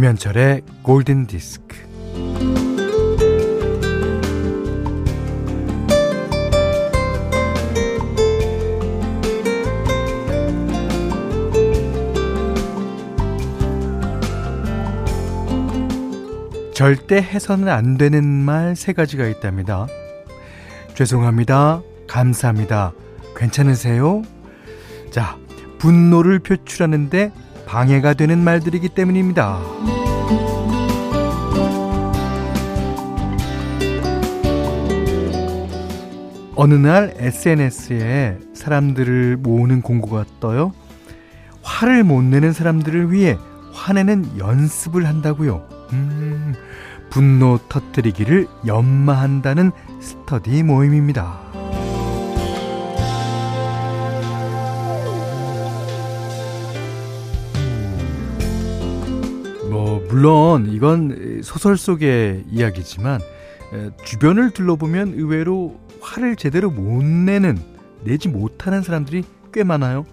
김현철의 골든 디스크. 절대 해서는 안 되는 말 세 가지가 있답니다. 죄송합니다. 감사합니다. 괜찮으세요? 자, 분노를 표출하는데 방해가 되는 말들이기 때문입니다. 어느 날 SNS에 사람들을 모으는 공고가 떠요. 화를 못 내는 사람들을 위해 화내는 연습을 한다고요. 음, 분노 터뜨리기를 연마한다는 스터디 모임입니다. 물론 이건 소설 속의 이야기지만 주변을 둘러보면 의외로 화를 제대로 못 내는 내지 못하는 사람들이 꽤 많아요.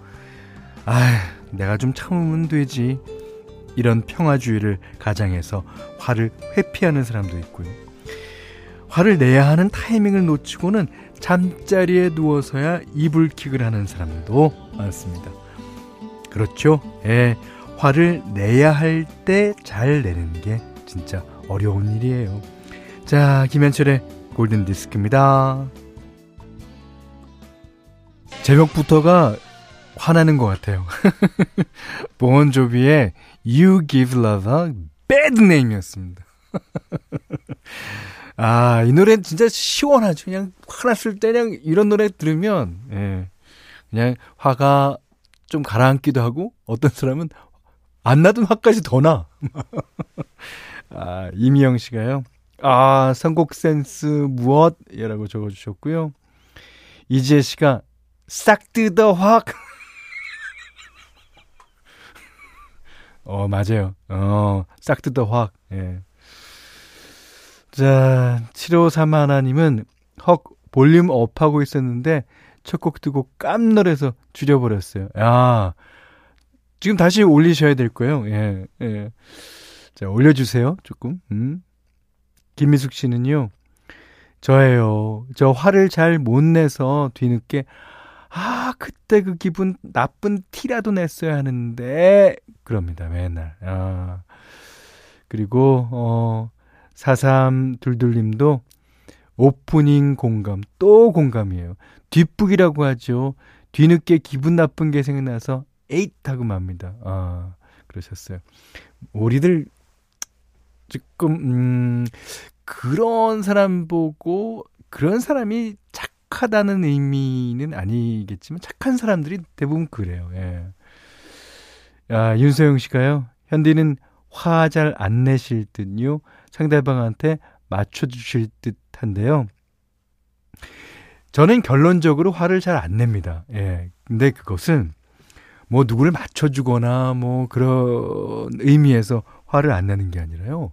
아, 내가 좀 참으면 되지. 이런 평화주의를 가장해서 화를 회피하는 사람도 있고요. 화를 내야 하는 타이밍을 놓치고는 잠자리에 누워서야 이불킥을 하는 사람도 많습니다. 그렇죠? 예. 화를 내야 할 때 잘 내는 게 진짜 어려운 일이에요. 자, 김현철의 골든 디스크입니다. 제목부터가 화나는 것 같아요. 보온조비의 You Give Love a Bad Name이었습니다. 아, 이 노래 진짜 시원하죠. 그냥 화났을 때 그냥 이런 노래 들으면, 예. 그냥 화가 좀 가라앉기도 하고, 어떤 사람은 안 나던 화까지 더 나. 아, 이미영 씨가요. 아, 선곡 센스 무엇? 이라고 적어주셨고요. 이지혜 씨가 싹 뜯어 확. 어, 맞아요. 어, 싹 뜯어 확. 예. 자, 753 하나님은 헉, 볼륨 업하고 있었는데 첫 곡 듣고 깜놀해서 줄여버렸어요. 야, 지금 다시 올리셔야 될 거예요. 예, 예. 자, 올려주세요. 조금. 음. 김미숙 씨는요, 저예요. 저 화를 잘 못 내서 뒤늦게 아, 그때 그 기분 나쁜 티라도 냈어야 하는데, 그럽니다, 맨날. 아. 그리고, 어, 4322님도 오프닝 공감, 또 공감이에요. 뒷북이라고 하죠. 뒤늦게 기분 나쁜 게 생각나서 에잇 하고 맙니다. 아, 그러셨어요. 우리들, 조금, 음, 그런 사람 보고, 그런 사람이 착 착하다는 의미는 아니겠지만 착한 사람들이 대부분 그래요. 예. 아, 윤소영 씨가요. 현디는 화 잘 안 내실 듯요. 상대방한테 맞춰주실 듯 한데요. 저는 결론적으로 화를 잘 안 냅니다. 예. 근데 그것은 뭐 누구를 맞춰주거나 뭐 그런 의미에서 화를 안 내는 게 아니라요.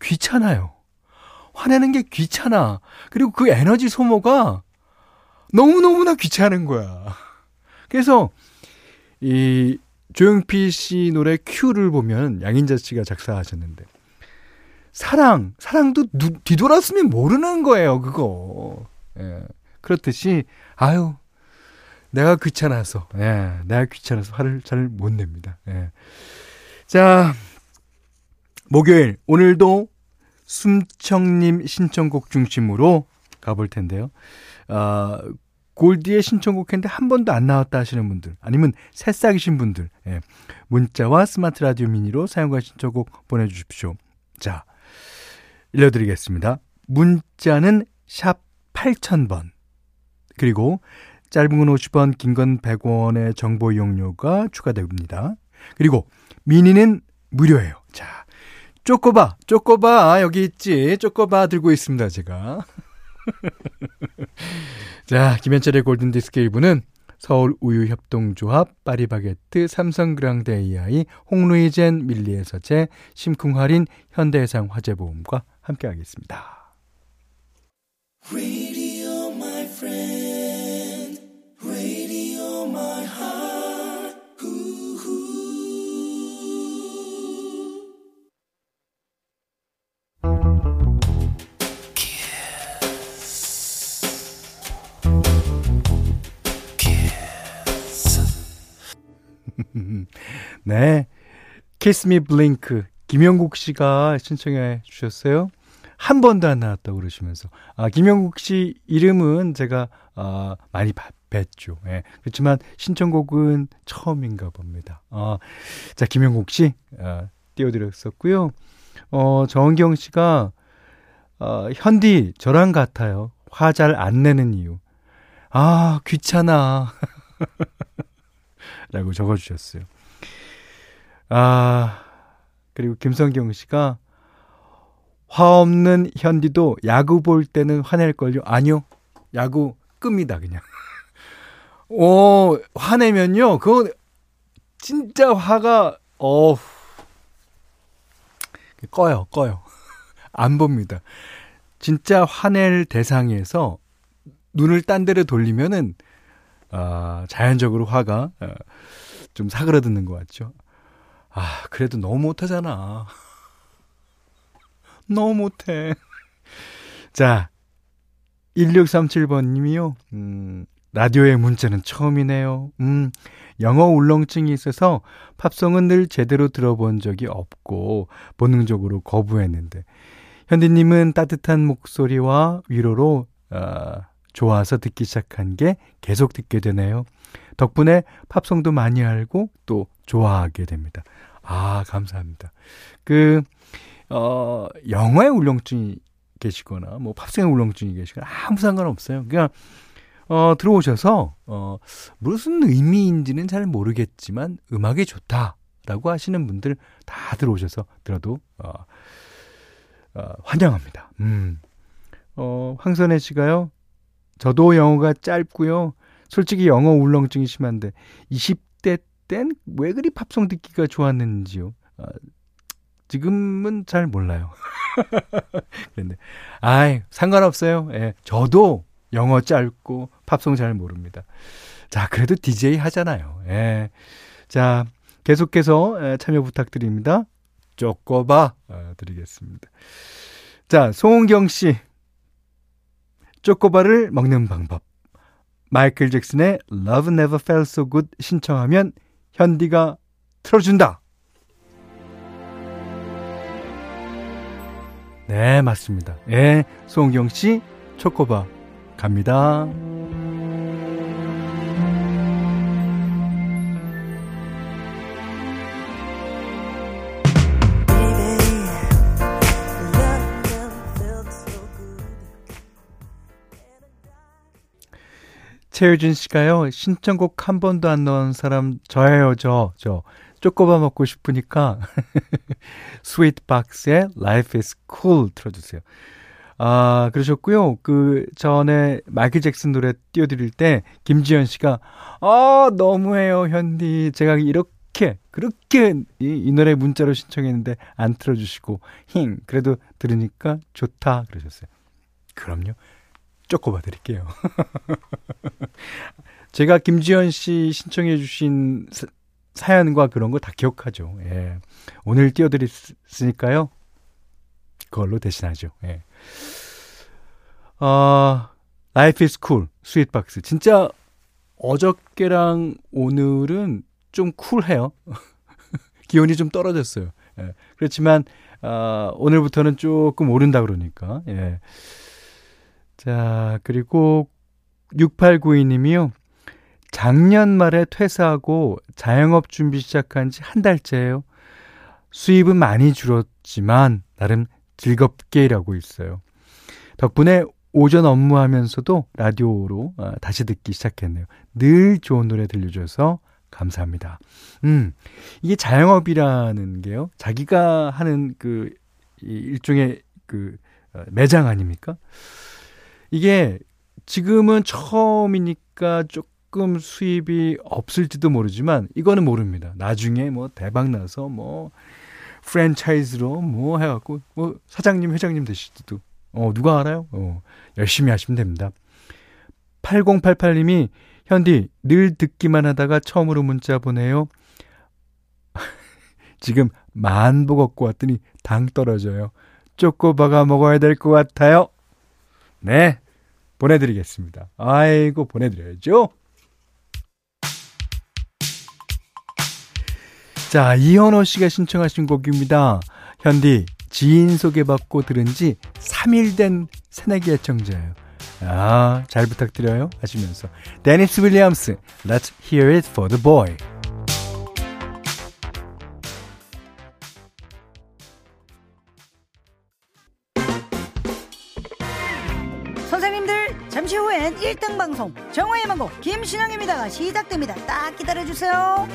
귀찮아요. 화내는 게 귀찮아. 그리고 그 에너지 소모가 너무너무나 귀찮은 거야. 그래서 이 조용필 씨 노래 큐를 보면 양인자 씨가 작사하셨는데 사랑, 사랑도 누, 뒤돌았으면 모르는 거예요, 그거. 예. 그렇듯이 아유 내가 귀찮아서, 예, 내가 귀찮아서 화를 잘 못 냅니다. 예. 자, 목요일 오늘도 숨청님 신청곡 중심으로 가볼 텐데요. 아, 골디의 신청곡 했는데 한 번도 안 나왔다 하시는 분들, 아니면 새싹이신 분들, 예. 문자와 스마트 라디오 미니로 사용과 신청곡 보내주십시오. 자, 일러드리겠습니다. 문자는 샵 8000번. 그리고 짧은 건 50원, 긴 건 100원의 정보 이용료가 추가됩니다. 그리고 미니는 무료예요. 자, 쪼꼬바, 쪼꼬바, 여기 있지. 쪼꼬바 들고 있습니다, 제가. 자, 김현철의 골든디스크 1부는 서울우유협동조합, 파리바게트, 삼성그랑데 AI, 홍루이젠 밀리에서제, 심쿵할인, 현대해상 화재보험과 함께하겠습니다. 네. Me Blink. 김영국 씨가 신청해 주셨어요. 한 번도 안 나왔다고 그러시면서. 아, 김영국 씨 이름은 제가, 아, 많이 뵀죠. 예. 그렇지만 신청곡은 처음인가 봅니다. 아, 자, 김영국 씨, 아, 띄워드렸었고요. 어, 정은경 씨가, 어, 현디, 저랑 같아요. 화 잘 안 내는 이유. 아, 귀찮아. 라고 적어주셨어요. 아, 그리고 김성경 씨가 화 없는 현디도 야구 볼 때는 화낼걸요? 아니요. 야구 끕니다, 그냥. 오, 화내면요. 그거 진짜 화가, 어우. 꺼요, 꺼요. 안 봅니다. 진짜 화낼 대상에서 눈을 딴 데로 돌리면은 아, 자연적으로 화가 아, 좀 사그라드는 것 같죠. 아, 그래도 너무 못하잖아. 너무 못해. 자, 1637번님이요. 음, 라디오의 문자는 처음이네요. 음, 영어 울렁증이 있어서 팝송은 늘 제대로 들어본 적이 없고 본능적으로 거부했는데 현디님은 따뜻한 목소리와 위로로 어, 좋아서 듣기 시작한 게 계속 듣게 되네요. 덕분에 팝송도 많이 알고 또 좋아하게 됩니다. 아, 감사합니다. 그, 어, 영어의 울렁증이 계시거나, 뭐, 팝송의 울렁증이 계시거나, 아무 상관없어요. 그냥, 어, 들어오셔서, 어, 무슨 의미인지는 잘 모르겠지만, 음악이 좋다라고 하시는 분들 다 들어오셔서 들어도, 어, 어 환영합니다. 음. 어, 황선혜 씨가요, 저도 영어가 짧고요. 솔직히 영어 울렁증이 심한데 20대 땐 왜 그리 팝송 듣기가 좋았는지요. 아, 지금은 잘 몰라요. 그런데 아이 상관없어요. 예, 저도 영어 짧고 팝송 잘 모릅니다. 자, 그래도 DJ 하잖아요. 예. 자, 계속해서 참여 부탁드립니다. 쪼꼬바 어, 드리겠습니다. 자, 송은경 씨 쪼꼬바를 먹는 방법. 마이클 잭슨의 Love Never Felt So Good 신청하면 현디가 틀어준다. 네, 맞습니다. 예, 송경 씨 초코바 갑니다. 최효진 씨가요, 신청곡 한 번도 안 넣은 사람 저예요, 저, 저. 쪼꼬바 먹고 싶으니까, 스윗박스의 Life is Cool 틀어주세요. 아, 그러셨고요. 그 전에 마이클 잭슨 노래 띄워드릴 때, 김지현 씨가, 아, 너무해요, 현디. 제가 이렇게, 그렇게 이, 이 노래 문자로 신청했는데 안 틀어주시고, 힝, 그래도 들으니까 좋다. 그러셨어요. 그럼요. 쪼꼬봐 드릴게요. 제가 김지현 씨 신청해 주신 사연과 그런 거 다 기억하죠. 예. 오늘 띄워드렸으니까요. 그걸로 대신하죠. 예. 어, Life is cool, Sweetbox. 진짜 어저께랑 오늘은 좀 쿨해요. 기온이 좀 떨어졌어요. 예. 그렇지만, 어, 오늘부터는 조금 오른다 그러니까, 예. 자, 그리고 6892님이요. 작년 말에 퇴사하고 자영업 준비 시작한 지 한 달째예요. 수입은 많이 줄었지만 나름 즐겁게 일하고 있어요. 덕분에 오전 업무하면서도 라디오로 어, 다시 듣기 시작했네요. 늘 좋은 노래 들려줘서 감사합니다. 음, 이게 자영업이라는 게요. 자기가 하는 그 일종의 그 어, 매장 아닙니까? 이게 지금은 처음이니까 조금 수입이 없을지도 모르지만 이거는 모릅니다. 나중에 뭐 대박 나서 뭐 프랜차이즈로 뭐 해갖고 뭐 사장님 회장님 되실지도 어 누가 알아요? 어 열심히 하시면 됩니다. 8088님이 현디 늘 듣기만 하다가 처음으로 문자 보내요. 지금 만보 걷고 왔더니 당 떨어져요. 쪼꼬바가 먹어야 될 것 같아요. 네. 보내드리겠습니다. 아이고, 보내드려야죠. 자, 이현호 씨가 신청하신 곡입니다. 현디, 지인 소개받고 들은 지 3일 된 새내기 애청자예요. 아, 잘 부탁드려요. 하시면서. 데니스 윌리엄스, Let's hear it for the boy. 1등 방송, 정화의 망고, 김신영입니다. 시작됩니다. 딱 기다려주세요.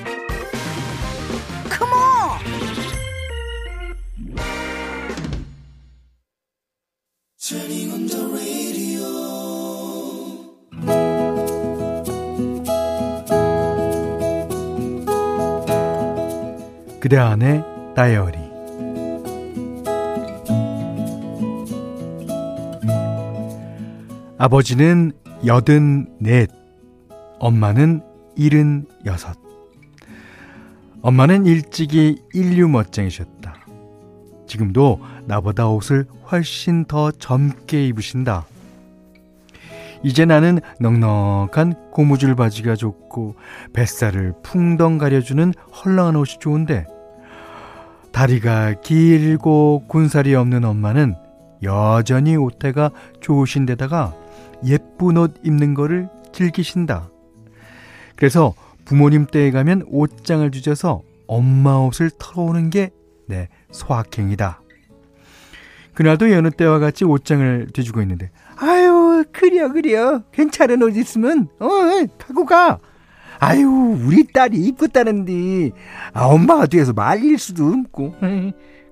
컴온! 그대 안의 다이어리 아버지는 여든 넷, 엄마는 일은 여섯. 엄마는 일찍이 인류 멋쟁이셨다. 지금도 나보다 옷을 훨씬 더 젊게 입으신다. 이제 나는 넉넉한 고무줄 바지가 좋고 뱃살을 풍덩 가려주는 헐렁한 옷이 좋은데 다리가 길고 군살이 없는 엄마는 여전히 옷태가 좋으신 데다가 예쁜 옷 입는 거를 즐기신다. 그래서 부모님 댁에 가면 옷장을 뒤져서 엄마 옷을 털어오는 게내 소확행이다. 그날도 여느 때와 같이 옷장을 뒤지고 있는데 아유 그려 그려 괜찮은 옷 있으면 어 갖고 가 아유, 우리 딸이 이쁘다는데, 아, 엄마가 뒤에서 말릴 수도 없고.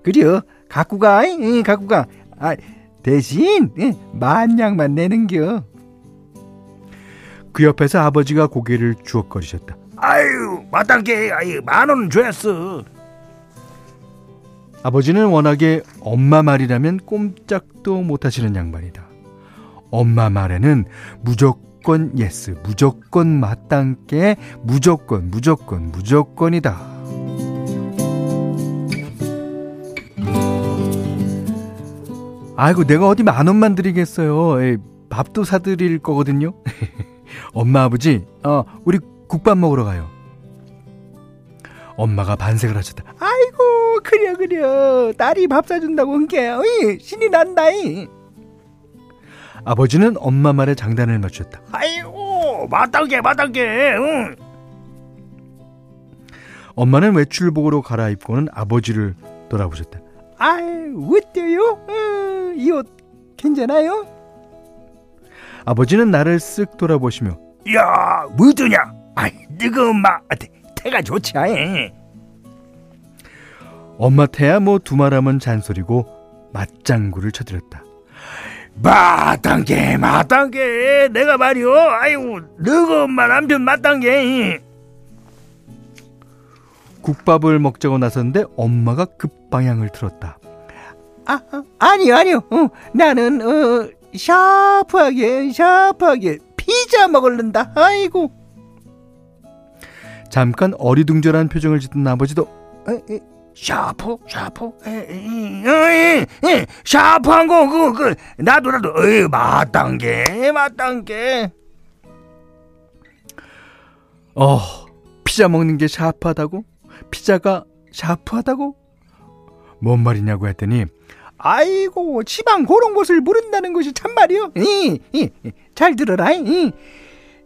그려, 갖고 가, 응, 갖고 가. 아, 대신, 만 양만 내는겨. 그 옆에서 아버지가 고개를 주걱거리셨다. 아유, 마땅게, 아유, 만 원은 줘야어. 아버지는 워낙에 엄마 말이라면 꼼짝도 못하시는 양반이다. 엄마 말에는 무조건 yes, 무조건 맞당게, 무조건, 무조건, 무조건이다. 아이고, 내가 어디 만 원만 드리겠어요. 에이, 밥도 사드릴 거거든요. 엄마, 아버지, 어, 우리 국밥 먹으러 가요. 엄마가 반색을 하셨다. 아이고, 그려, 그려. 딸이 밥 사준다고 한 게, 어이, 신이 난다이. 아버지는 엄마 말에 장단을 맞췄다. 아이고 마땅게 마땅게 응. 엄마는 외출복으로 갈아입고는 아버지를 돌아보셨다. 아유 어때요? 음, 이옷 괜찮아요? 아버지는 나를 쓱 돌아보시며 야 뭐더냐? 아이 너가 엄마 태가 좋지 아이. 엄마 태야 뭐 두말하면 잔소리고 맞장구를 쳐드렸다. 마땅게 마땅게 내가 말이오 아이고 너가 엄마 남편 마땅게 국밥을 먹자고 나섰는데 엄마가 급방향을 틀었다. 아, 아 아니요 아니요. 어, 나는 어, 샤프하게 샤프하게 피자 먹을른다. 아이고. 잠깐 어리둥절한 표정을 짓던 아버지도 에, 에, 샤프 샤프? 에이 샤프한 거 그거 그 나도 나도 에이 맞당게 맞당게. 어 피자 먹는 게 샤프하다고 피자가 샤프하다고 뭔 말이냐고 했더니 아이고 지방 그런 곳을 모른다는 것이 참말이요 잘 들어라 이.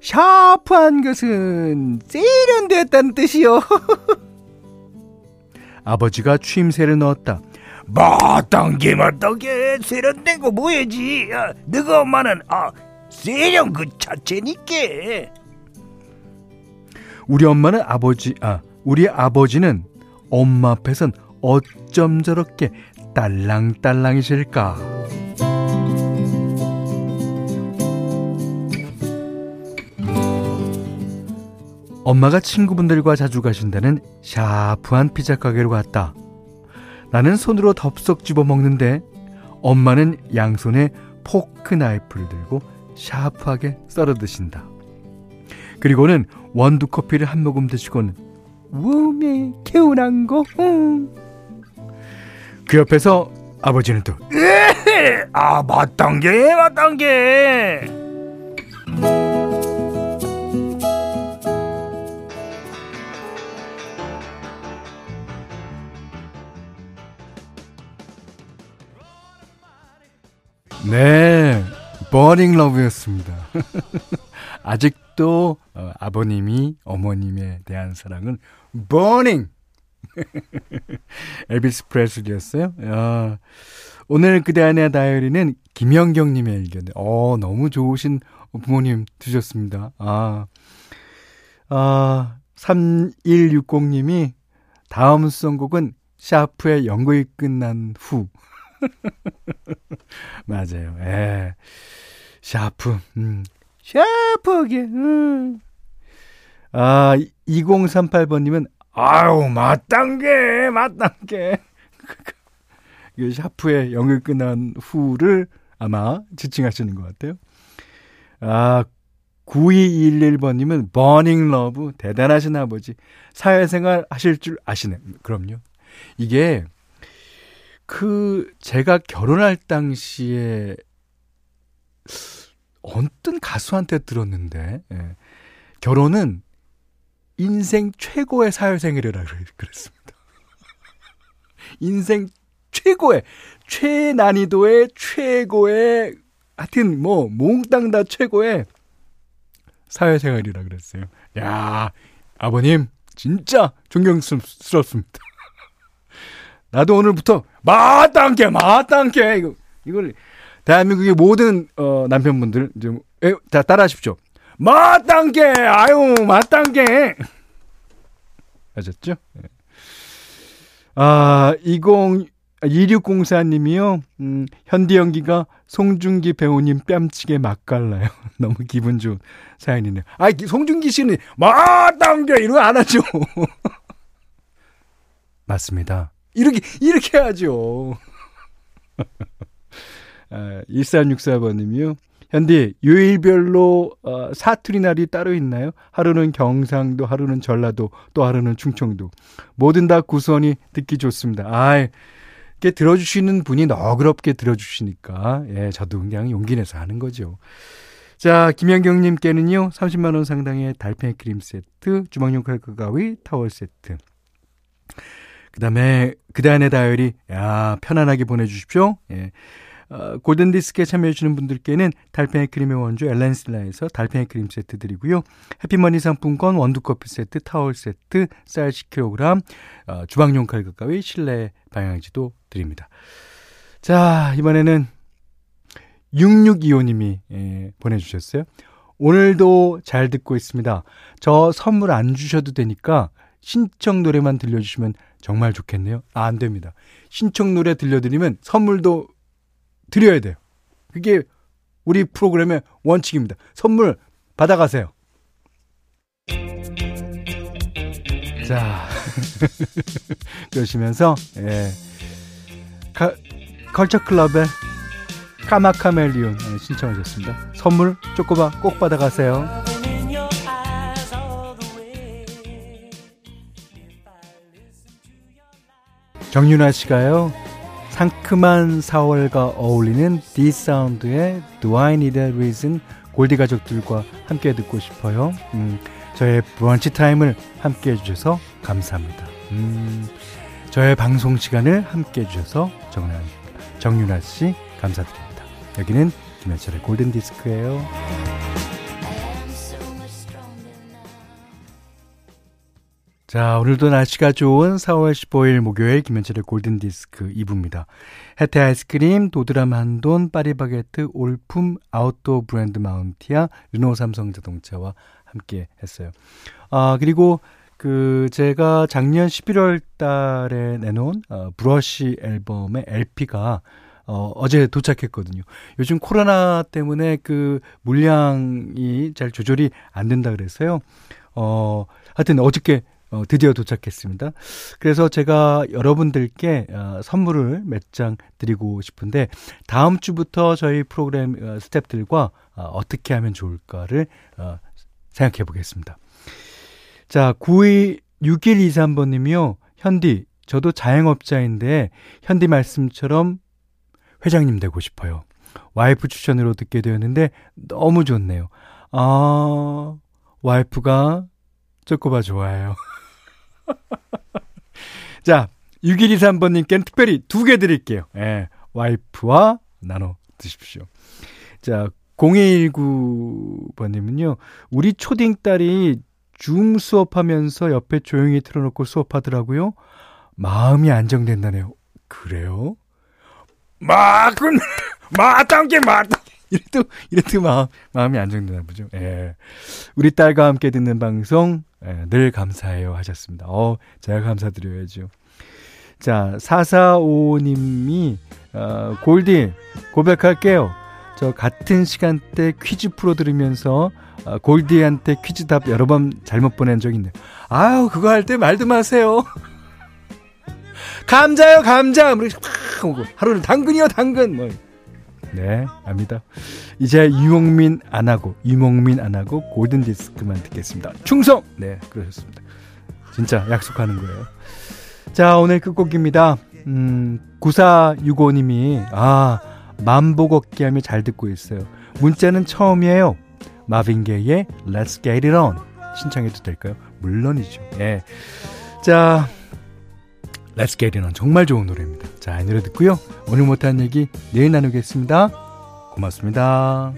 샤프한 것은 세련되었다는 뜻이요 아버지가 추임새를 넣었다. 마땅게 마땅게 세련된 거 뭐야지. 야, 너가 엄마는 아 세련 그 자체니까. 우리 엄마는 아버지 아 우리 아버지는 엄마 앞에선 어쩜 저렇게 딸랑딸랑이실까? 엄마가 친구분들과 자주 가신다는 샤프한 피자 가게로 갔다. 나는 손으로 덥석 집어 먹는데 엄마는 양손에 포크 나이프를 들고 샤프하게 썰어 드신다. 그리고는 원두 커피를 한 모금 드시고 몸에 개운한 거. 응. 그 옆에서 아버지는 또, 에헤! 아, 맞던 게 맞던 게. 네, 버닝 러브였습니다. 아직도 어, 아버님이 어머님에 대한 사랑은 버닝. 엘비스 프레슬리였어요. 야, 오늘 그대 안의 다이어리는 김영경님의 의견. 어, 너무 좋으신 부모님 두셨습니다. 아, 아, 3160님이 다음 선곡은 샤프의 연극이 끝난 후. 맞아요. 예. 샤프, 음. 샤프게, 음. 아, 2038번님은, 아유, 맞당게, 맞당게. 이 샤프의 연극 끝난 후를 아마 지칭하시는 것 같아요. 아, 9211번님은 Burning Love 대단하신 아버지 사회생활 하실 줄 아시네. 그럼요. 이게 그 제가 결혼할 당시에 어떤 가수한테 들었는데 예. 결혼은 인생 최고의 사회생활이라 그랬습니다. 인생 최고의 최난이도의 최고의 하여튼 뭐 몽땅 다 최고의 사회생활이라 그랬어요. 야 아버님 진짜 존경스럽습니다. 나도 오늘부터 마땅게 마땅게 이거 이걸 대한민국의 모든 어, 남편분들 좀 에, 다 따라하십시오. 마땅게 아유 마땅게 아셨죠? 예. 아 20, 2604님이요. 음, 현디 연기가 송중기 배우님 뺨치게 맛깔나요. 너무 기분 좋은 사연이네요. 아, 송중기 씨는 마땅게 이런 거안 하죠. 맞습니다. 이렇게, 이렇게 하죠. 아, 1364번님이요. 현디, 요일별로 어, 사투리 날이 따로 있나요? 하루는 경상도, 하루는 전라도, 또 하루는 충청도. 뭐든 다 구선이 듣기 좋습니다. 아이, 이렇게 들어주시는 분이 너그럽게 들어주시니까, 예, 저도 그냥 용기 내서 하는 거죠. 자, 김현경님께는요, 30만 원 상당의 달팽이 크림 세트, 주방용 칼과 가위, 타월 세트. 그 다음에, 그대 안의 다이어리, 야, 편안하게 보내주십시오. 예. 어, 골든디스크에 참여해주시는 분들께는 달팽이 크림의 원조 엘렌실라에서 달팽이 크림 세트 드리고요. 해피머니 상품권 원두커피 세트, 타월 세트, 쌀 10kg, 어, 주방용 칼과 가위, 실내 방향제도 드립니다. 자, 이번에는 6625님이 예, 보내주셨어요. 오늘도 잘 듣고 있습니다. 저 선물 안 주셔도 되니까 신청 노래만 들려주시면 정말 좋겠네요. 아, 안 됩니다. 신청 노래 들려드리면 선물도 드려야 돼요. 그게 우리 프로그램의 원칙입니다. 선물 받아가세요. 자, 그러시면서, 예. 가, 컬처클럽의 까마카멜리온 신청하셨습니다. 선물 쪼꼬바 꼭 받아가세요. 정윤아 씨가요. 상큼한 4월과 어울리는 D 사운드의 Do I Need a Reason 골디 가족들과 함께 듣고 싶어요. 음, 저의 브런치 타임을 함께 해주셔서 감사합니다. 음, 저의 방송 시간을 함께 해주셔서 정윤아, 씨 감사드립니다. 여기는 김현철의 골든 디스크예요. 자, 오늘도 날씨가 좋은 4월 15일 목요일 김현철의 골든디스크 2부입니다. 해태 아이스크림, 도드람 한돈, 파리바게트, 올품, 아웃도어 브랜드 마운티아, 르노 삼성 자동차와 함께 했어요. 아, 그리고 그 제가 작년 11월 달에 내놓은 어, 브러쉬 앨범의 LP가 어, 어제 도착했거든요. 요즘 코로나 때문에 그 물량이 잘 조절이 안 된다 그래서요. 어, 하여튼 어저께 어, 드디어 도착했습니다. 그래서 제가 여러분들께 어, 선물을 몇 장 드리고 싶은데 다음 주부터 저희 프로그램 어, 스탭들과 어, 어떻게 하면 좋을까를 어, 생각해 보겠습니다. 자, 92 6123번 님이요. 현디, 저도 자영업자인데 현디 말씀처럼 회장님 되고 싶어요. 와이프 추천으로 듣게 되었는데 너무 좋네요. 아, 와이프가 쪼꼬바 좋아해요. 자, 6123번님께는 특별히 두 개 드릴게요. 예, 와이프와 나눠 드십시오. 자, 0219번님은요, 우리 초딩 딸이 줌 수업하면서 옆에 조용히 틀어놓고 수업하더라고요. 마음이 안정된다네요. 그래요? 마군 마땅게 마땅 이래도, 이래도 마음, 마음이 안정되나 보죠. 예. 우리 딸과 함께 듣는 방송, 예, 늘 감사해요 하셨습니다. 어, 제가 감사드려야죠. 자, 445님이, 어, 골디, 고백할게요. 저 같은 시간대 퀴즈 프로 들으면서 어, 골디한테 퀴즈 답 여러 번 잘못 보낸 적 있네요. 아유, 그거 할 때 말도 마세요. 감자요, 감자! 하루는 당근이요, 당근! 뭐. 네, 압니다. 이제 유목민 안 하고, 유목민 안 하고, 골든 디스크만 듣겠습니다. 충성! 네, 그러셨습니다. 진짜 약속하는 거예요. 자, 오늘 끝곡입니다. 음, 9465님이, 아, 만보 걷기 하며 잘 듣고 있어요. 문자는 처음이에요. 마빈 게이의 Let's Get It On 신청해도 될까요? 물론이죠. 예. 자, Let's Get It On 정말 좋은 노래입니다. 자, 이 노래 듣고요. 오늘 못한 얘기 내일 나누겠습니다. 고맙습니다.